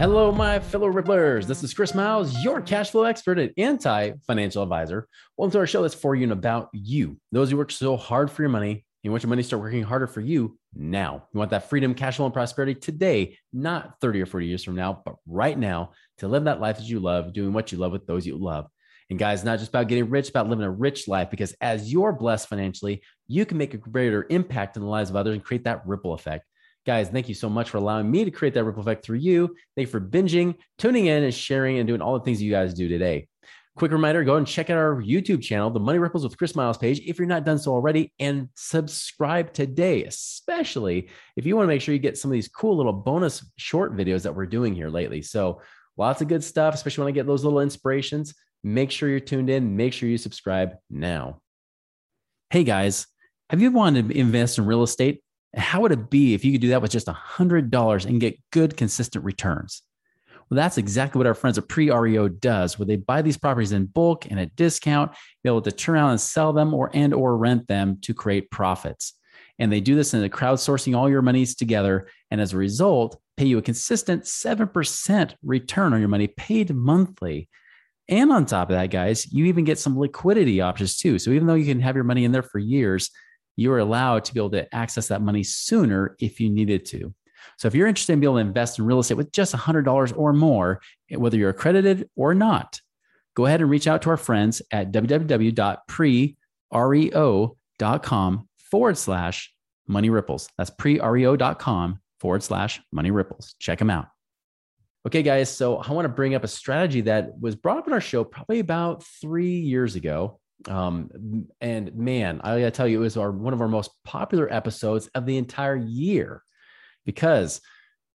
Hello, my fellow Ripplers. This is Chris Miles, your cash flow expert and anti financial advisor. Welcome to our show that's for you and about you. Those who work so hard for your money, you want your money to start working harder for you now. You want that freedom, cash flow, and prosperity today, not 30 or 40 years from now, but right now to live that life that you love, doing what you love with those you love. And guys, not just about getting rich, about living a rich life, because as you're blessed financially, you can make a greater impact in the lives of others and create that ripple effect. Guys, thank you so much for allowing me to create that ripple effect through you. Thank you for binging, tuning in, and sharing and doing all the things you guys do today. Quick reminder go and check out our YouTube channel, The Money Ripples with Chris Miles page, if you're not done so already, and subscribe today, especially if you want to make sure you get some of these cool little bonus short videos that we're doing here lately. So, lots of good stuff, especially when I get those little inspirations. Make sure you're tuned in, make sure you subscribe now. Hey guys, have you wanted to invest in real estate? How would it be if you could do that with just $100 and get good, consistent returns? Well, that's exactly what our friends at PreREO does, where they buy these properties in bulk and at discount, be able to turn around and sell them or and or rent them to create profits. And they do this in the crowdsourcing all your monies together, and as a result, pay you a consistent 7% return on your money paid monthly. And on top of that, guys, you even get some liquidity options too. So even though you can have your money in there for years, you are allowed to be able to access that money sooner if you needed to. So if you're interested in being able to invest in real estate with just $100 or more, whether you're accredited or not, go ahead and reach out to our friends at www.prereo.com forward slash money ripples. That's prereo.com forward slash money ripples. Check them out. Okay, guys. So I want to bring up a strategy that was brought up in our show probably about three years ago. Um, and man, I gotta tell you, it was our one of our most popular episodes of the entire year because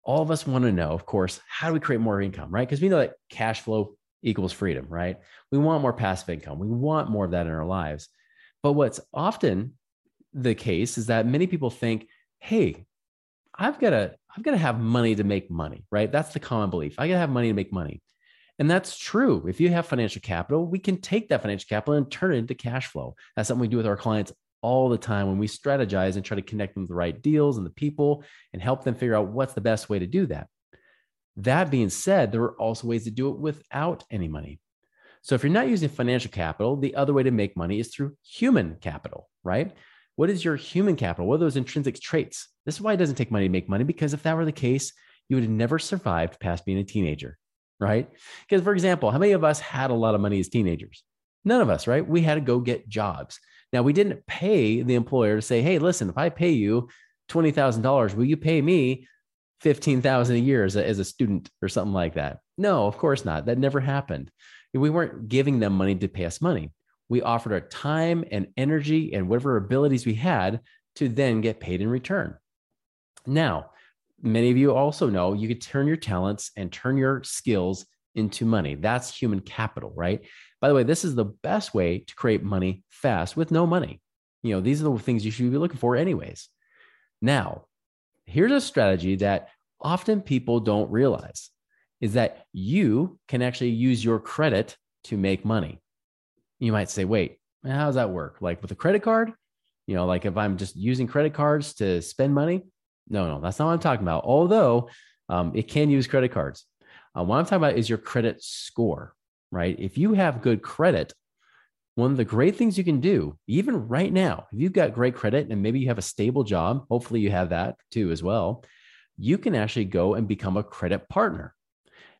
all of us want to know, of course, how do we create more income, right? Because we know that cash flow equals freedom, right? We want more passive income. We want more of that in our lives. But what's often the case is that many people think, hey, I've got to I've got to have money to make money, right? That's the common belief. I got to have money to make money. And that's true. If you have financial capital, we can take that financial capital and turn it into cash flow. That's something we do with our clients all the time when we strategize and try to connect them with the right deals and the people and help them figure out what's the best way to do that. That being said, there are also ways to do it without any money. So if you're not using financial capital, the other way to make money is through human capital, right? What is your human capital? What are those intrinsic traits? This is why it doesn't take money to make money, because if that were the case, you would have never survived past being a teenager right? Because, for example, how many of us had a lot of money as teenagers? None of us, right? We had to go get jobs. Now, we didn't pay the employer to say, hey, listen, if I pay you $20,000, will you pay me 15,000 a year as a, as a student or something like that? No, of course not. That never happened. We weren't giving them money to pay us money. We offered our time and energy and whatever abilities we had to then get paid in return. Now, many of you also know you could turn your talents and turn your skills into money. That's human capital, right? By the way, this is the best way to create money fast with no money. You know, these are the things you should be looking for, anyways. Now, here's a strategy that often people don't realize is that you can actually use your credit to make money. You might say, wait, how does that work? Like with a credit card? You know, like if I'm just using credit cards to spend money, no, no, that's not what I'm talking about. Although um, it can use credit cards. Uh, what I'm talking about is your credit score, right? If you have good credit, one of the great things you can do, even right now, if you've got great credit and maybe you have a stable job, hopefully you have that too as well, you can actually go and become a credit partner.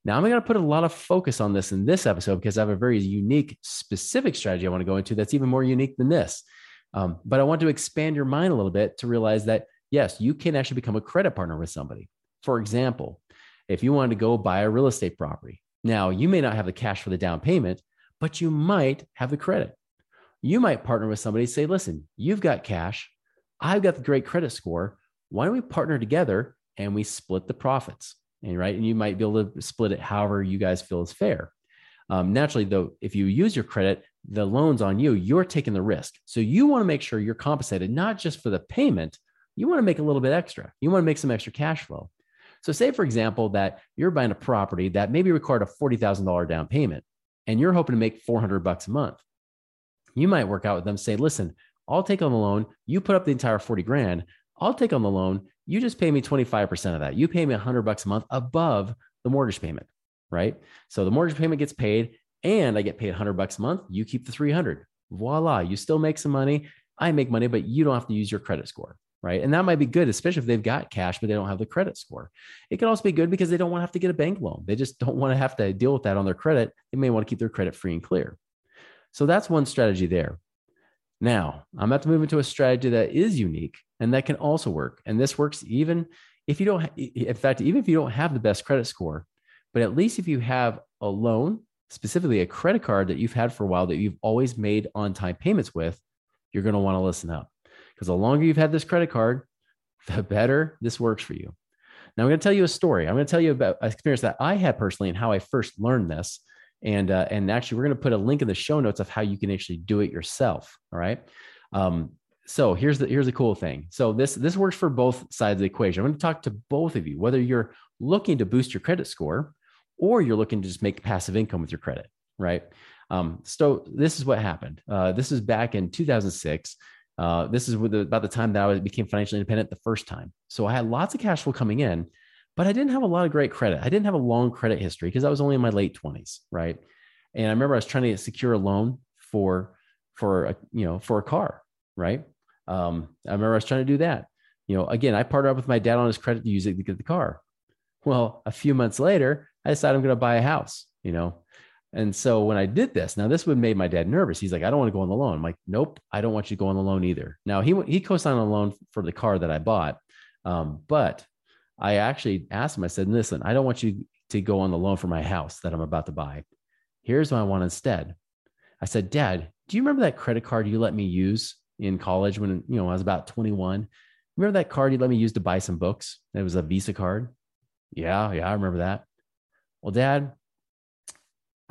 Now, I'm going to put a lot of focus on this in this episode because I have a very unique, specific strategy I want to go into that's even more unique than this. Um, but I want to expand your mind a little bit to realize that yes, you can actually become a credit partner with somebody. For example, if you wanted to go buy a real estate property, now you may not have the cash for the down payment, but you might have the credit. You might partner with somebody, say, listen, you've got cash, I've got the great credit score. Why don't we partner together and we split the profits? And right, and you might be able to split it however you guys feel is fair. um, naturally, though, if you use your credit, the loan's on you, you're taking the risk. So you want to make sure you're compensated, not just for the payment, you want to make a little bit extra. You want to make some extra cash flow. So, say, for example, that you're buying a property that maybe required a $40,000 down payment and you're hoping to make 400 bucks a month. You might work out with them, say, listen, I'll take on the loan. You put up the entire 40 grand. I'll take on the loan. You just pay me 25% of that. You pay me 100 bucks a month above the mortgage payment, right? So the mortgage payment gets paid and I get paid 100 bucks a month. You keep the 300. Voila, you still make some money. I make money, but you don't have to use your credit score right? And that might be good, especially if they've got cash, but they don't have the credit score. It can also be good because they don't want to have to get a bank loan. They just don't want to have to deal with that on their credit. They may want to keep their credit free and clear. So that's one strategy there. Now, I'm about to move into a strategy that is unique and that can also work. And this works even if you don't, in fact, even if you don't have the best credit score, but at least if you have a loan, specifically a credit card that you've had for a while that you've always made on time payments with, you're going to want to listen up because the longer you've had this credit card, the better this works for you. Now, I'm going to tell you a story. I'm going to tell you about an experience that I had personally and how I first learned this. And, uh, and actually, we're going to put a link in the show notes of how you can actually do it yourself. All right. Um, so here's the here's the cool thing. So this this works for both sides of the equation. I'm going to talk to both of you, whether you're looking to boost your credit score or you're looking to just make passive income with your credit, right? Um, so this is what happened. Uh, this is back in 2006. Uh, this is the, about the time that I became financially independent the first time. So I had lots of cash flow coming in, but I didn't have a lot of great credit. I didn't have a long credit history because I was only in my late 20s, right? And I remember I was trying to secure a loan for for a, you know for a car, right? Um, I remember I was trying to do that. You know, again, I partnered up with my dad on his credit to use it to get the car. Well, a few months later, I decided I'm going to buy a house. You know, and so when I did this, now this would made my dad nervous. He's like, I don't want to go on the loan. I'm like, nope, I don't want you to go on the loan either. Now he he co-signed the loan for the car that I bought, um, but I actually asked him. I said, listen, I don't want you to go on the loan for my house that I'm about to buy. Here's what I want instead. I said, Dad, do you remember that credit card you let me use in college when you know I was about 21? Remember that card you let me use to buy some books? It was a Visa card. Yeah, yeah, I remember that. Well, Dad,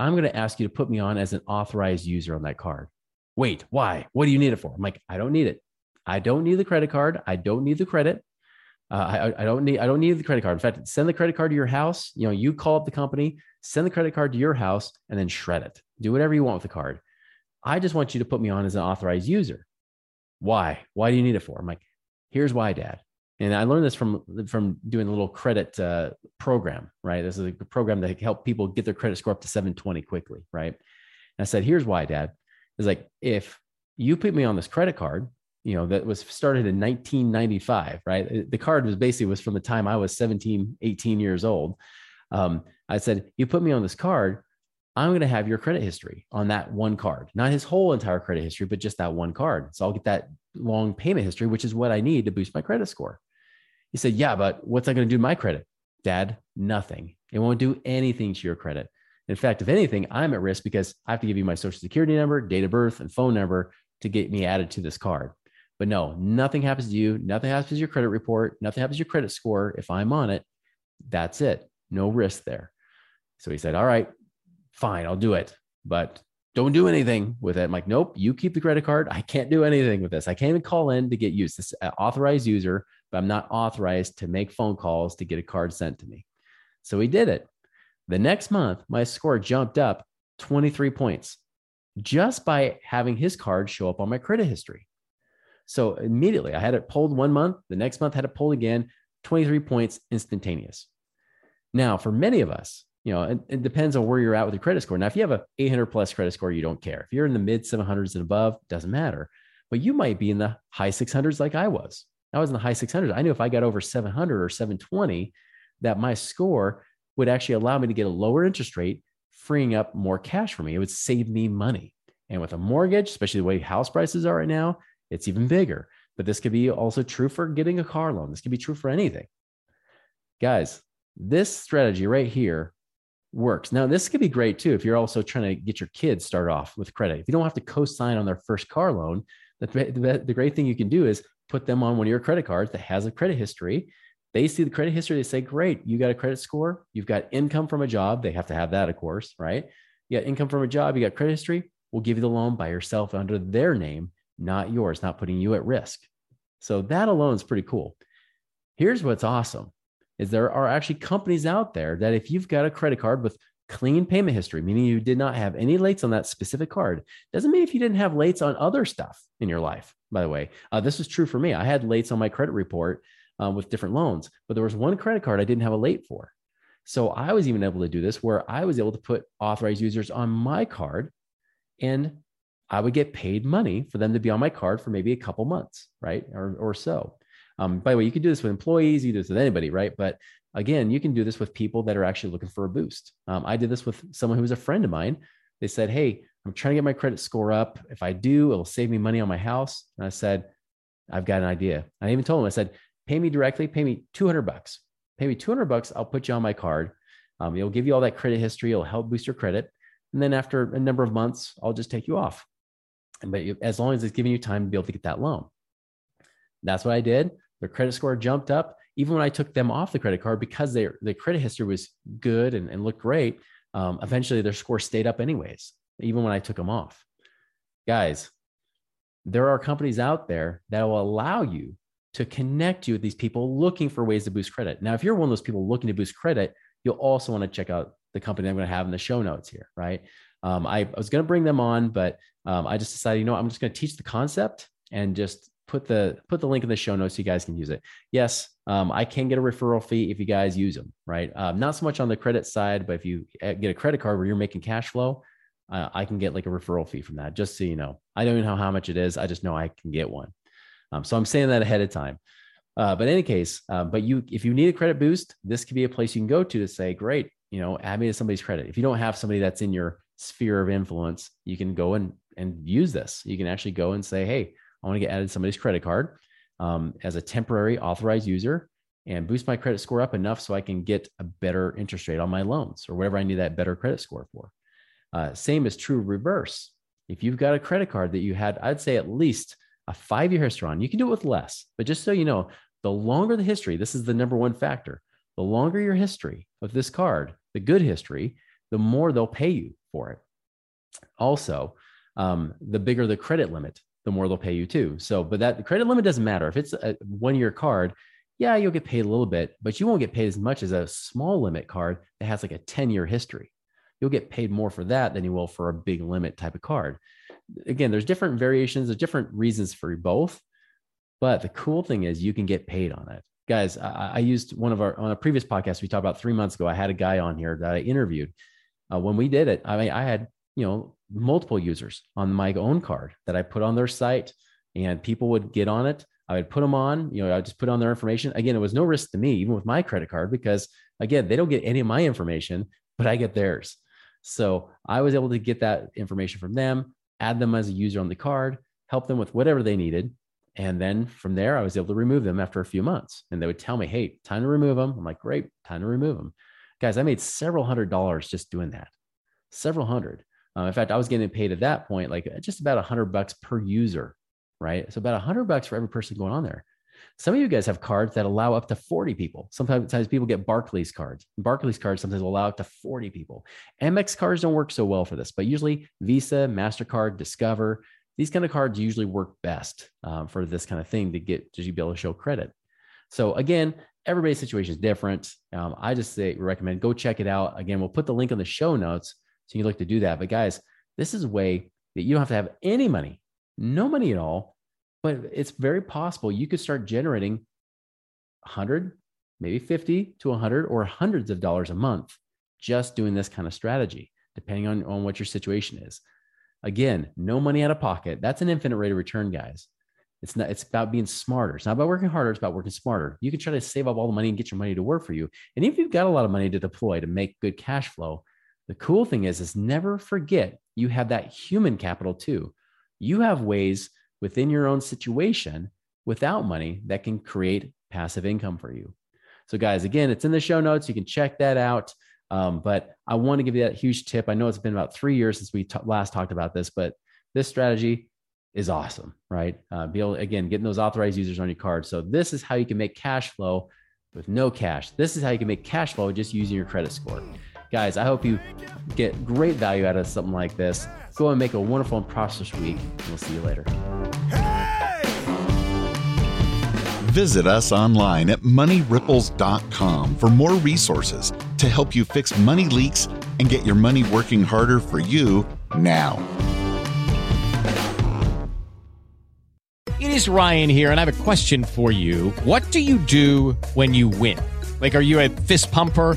I'm going to ask you to put me on as an authorized user on that card. Wait, why? What do you need it for? I'm like, I don't need it. I don't need the credit card. I don't need the credit. Uh, I, I don't need I don't need the credit card. In fact, send the credit card to your house. You know, you call up the company, send the credit card to your house, and then shred it. Do whatever you want with the card. I just want you to put me on as an authorized user. Why? Why do you need it for? I'm like, here's why, Dad. And I learned this from from doing a little credit uh, program, right? This is a program that help people get their credit score up to 720 quickly, right? And I said, here's why, Dad. Is like if you put me on this credit card, you know, that was started in 1995, right? The card was basically was from the time I was 17, 18 years old. Um, I said, you put me on this card, I'm going to have your credit history on that one card, not his whole entire credit history, but just that one card. So I'll get that long payment history, which is what I need to boost my credit score. He said, Yeah, but what's that going to do to my credit? Dad, nothing. It won't do anything to your credit. In fact, if anything, I'm at risk because I have to give you my social security number, date of birth, and phone number to get me added to this card. But no, nothing happens to you. Nothing happens to your credit report. Nothing happens to your credit score. If I'm on it, that's it. No risk there. So he said, All right, fine, I'll do it. But don't do anything with it. I'm like, nope, you keep the credit card. I can't do anything with this. I can't even call in to get used. This uh, authorized user but I'm not authorized to make phone calls to get a card sent to me. So he did it. The next month, my score jumped up 23 points just by having his card show up on my credit history. So immediately I had it pulled one month, the next month had it pulled again, 23 points instantaneous. Now, for many of us, you know, it, it, depends on where you're at with your credit score. Now, if you have a 800 plus credit score, you don't care. If you're in the mid 700s and above, doesn't matter. But you might be in the high 600s like I was. I was in the high 600s. I knew if I got over 700 or 720, that my score would actually allow me to get a lower interest rate, freeing up more cash for me. It would save me money. And with a mortgage, especially the way house prices are right now, it's even bigger. But this could be also true for getting a car loan. This could be true for anything. Guys, this strategy right here works. Now, this could be great too if you're also trying to get your kids start off with credit. If you don't have to co sign on their first car loan, the, the, the great thing you can do is put them on one of your credit cards that has a credit history. They see the credit history. They say, great, you got a credit score. You've got income from a job. They have to have that, of course, right? you got income from a job, you got credit history, we'll give you the loan by yourself under their name, not yours, not putting you at risk. So that alone is pretty cool. Here's what's awesome is there are actually companies out there that if you've got a credit card with clean payment history, meaning you did not have any lates on that specific card, doesn't mean if you didn't have lates on other stuff in your life. By the way, uh, this was true for me. I had lates on my credit report uh, with different loans, but there was one credit card I didn't have a late for. So I was even able to do this where I was able to put authorized users on my card and I would get paid money for them to be on my card for maybe a couple months, right? Or, or so. Um, by the way, you can do this with employees, you do this with anybody, right? But again, you can do this with people that are actually looking for a boost. Um, I did this with someone who was a friend of mine. They said, Hey, I'm trying to get my credit score up. If I do, it'll save me money on my house. And I said, I've got an idea. I even told him, I said, pay me directly, pay me 200 bucks. Pay me 200 bucks. I'll put you on my card. Um, it'll give you all that credit history. It'll help boost your credit. And then after a number of months, I'll just take you off. But as long as it's giving you time to be able to get that loan. That's what I did. Their credit score jumped up. Even when I took them off the credit card because their, credit history was good and, and looked great, um, eventually their score stayed up anyways, even when I took them off. Guys, there are companies out there that will allow you to connect you with these people looking for ways to boost credit. Now, if you're one of those people looking to boost credit, you'll also want to check out the company I'm going to have in the show notes here, right? Um, I, I, was going to bring them on, but um, I just decided, you know, I'm just going to teach the concept and just put the put the link in the show notes so you guys can use it. Yes, um, I can get a referral fee if you guys use them, right? Um, not so much on the credit side, but if you uh, get a credit card where you're making cash flow, uh, I can get like a referral fee from that. Just so you know, I don't even know how much it is. I just know I can get one. Um, so I'm saying that ahead of time. Uh, but in any case, uh, but you if you need a credit boost, this could be a place you can go to to say, great, you know, add me to somebody's credit. If you don't have somebody that's in your sphere of influence, you can go and and use this. You can actually go and say, hey, I want to get added to somebody's credit card um, as a temporary authorized user and boost my credit score up enough so I can get a better interest rate on my loans or whatever I need that better credit score for. Uh, same is true reverse. If you've got a credit card that you had, I'd say at least a five year history on, you can do it with less. But just so you know, the longer the history, this is the number one factor. The longer your history of this card, the good history, the more they'll pay you for it. Also, um, the bigger the credit limit, the more they'll pay you too. So, but that credit limit doesn't matter. If it's a one year card, yeah, you'll get paid a little bit, but you won't get paid as much as a small limit card that has like a 10 year history. You'll get paid more for that than you will for a big limit type of card. Again, there's different variations, there's different reasons for both. But the cool thing is you can get paid on it. Guys, I, I used one of our on a previous podcast we talked about three months ago. I had a guy on here that I interviewed. Uh, when we did it, I mean, I had you know multiple users on my own card that I put on their site, and people would get on it. I would put them on, you know, I would just put on their information. Again, it was no risk to me, even with my credit card, because again, they don't get any of my information, but I get theirs. So I was able to get that information from them, add them as a user on the card, help them with whatever they needed. And then from there, I was able to remove them after a few months. And they would tell me, hey, time to remove them. I'm like, great, time to remove them. Guys, I made several hundred dollars just doing that. Several hundred. Um, in fact, I was getting paid at that point like just about a hundred bucks per user, right? So about a hundred bucks for every person going on there. Some of you guys have cards that allow up to 40 people. Sometimes people get Barclays cards. Barclays cards sometimes allow up to 40 people. Amex cards don't work so well for this, but usually Visa, MasterCard, Discover, these kind of cards usually work best um, for this kind of thing to get to be able to show credit. So again, everybody's situation is different. Um, I just say recommend go check it out. Again, we'll put the link in the show notes so you can look to do that. But guys, this is a way that you don't have to have any money, no money at all, but it's very possible you could start generating 100, maybe 50 to 100 or hundreds of dollars a month just doing this kind of strategy, depending on, on what your situation is. Again, no money out of pocket. That's an infinite rate of return, guys. It's not, it's about being smarter. It's not about working harder. It's about working smarter. You can try to save up all the money and get your money to work for you. And if you've got a lot of money to deploy to make good cash flow, the cool thing is, is never forget you have that human capital too. You have ways within your own situation without money that can create passive income for you. So, guys, again, it's in the show notes. You can check that out. Um, but I want to give you that huge tip. I know it's been about three years since we t- last talked about this, but this strategy is awesome, right? Uh, be able again getting those authorized users on your card. So this is how you can make cash flow with no cash. This is how you can make cash flow just using your credit score. Guys, I hope you get great value out of something like this. Go and make a wonderful and prosperous week. And we'll see you later. Visit us online at moneyripples.com for more resources to help you fix money leaks and get your money working harder for you now. It is Ryan here, and I have a question for you. What do you do when you win? Like, are you a fist pumper?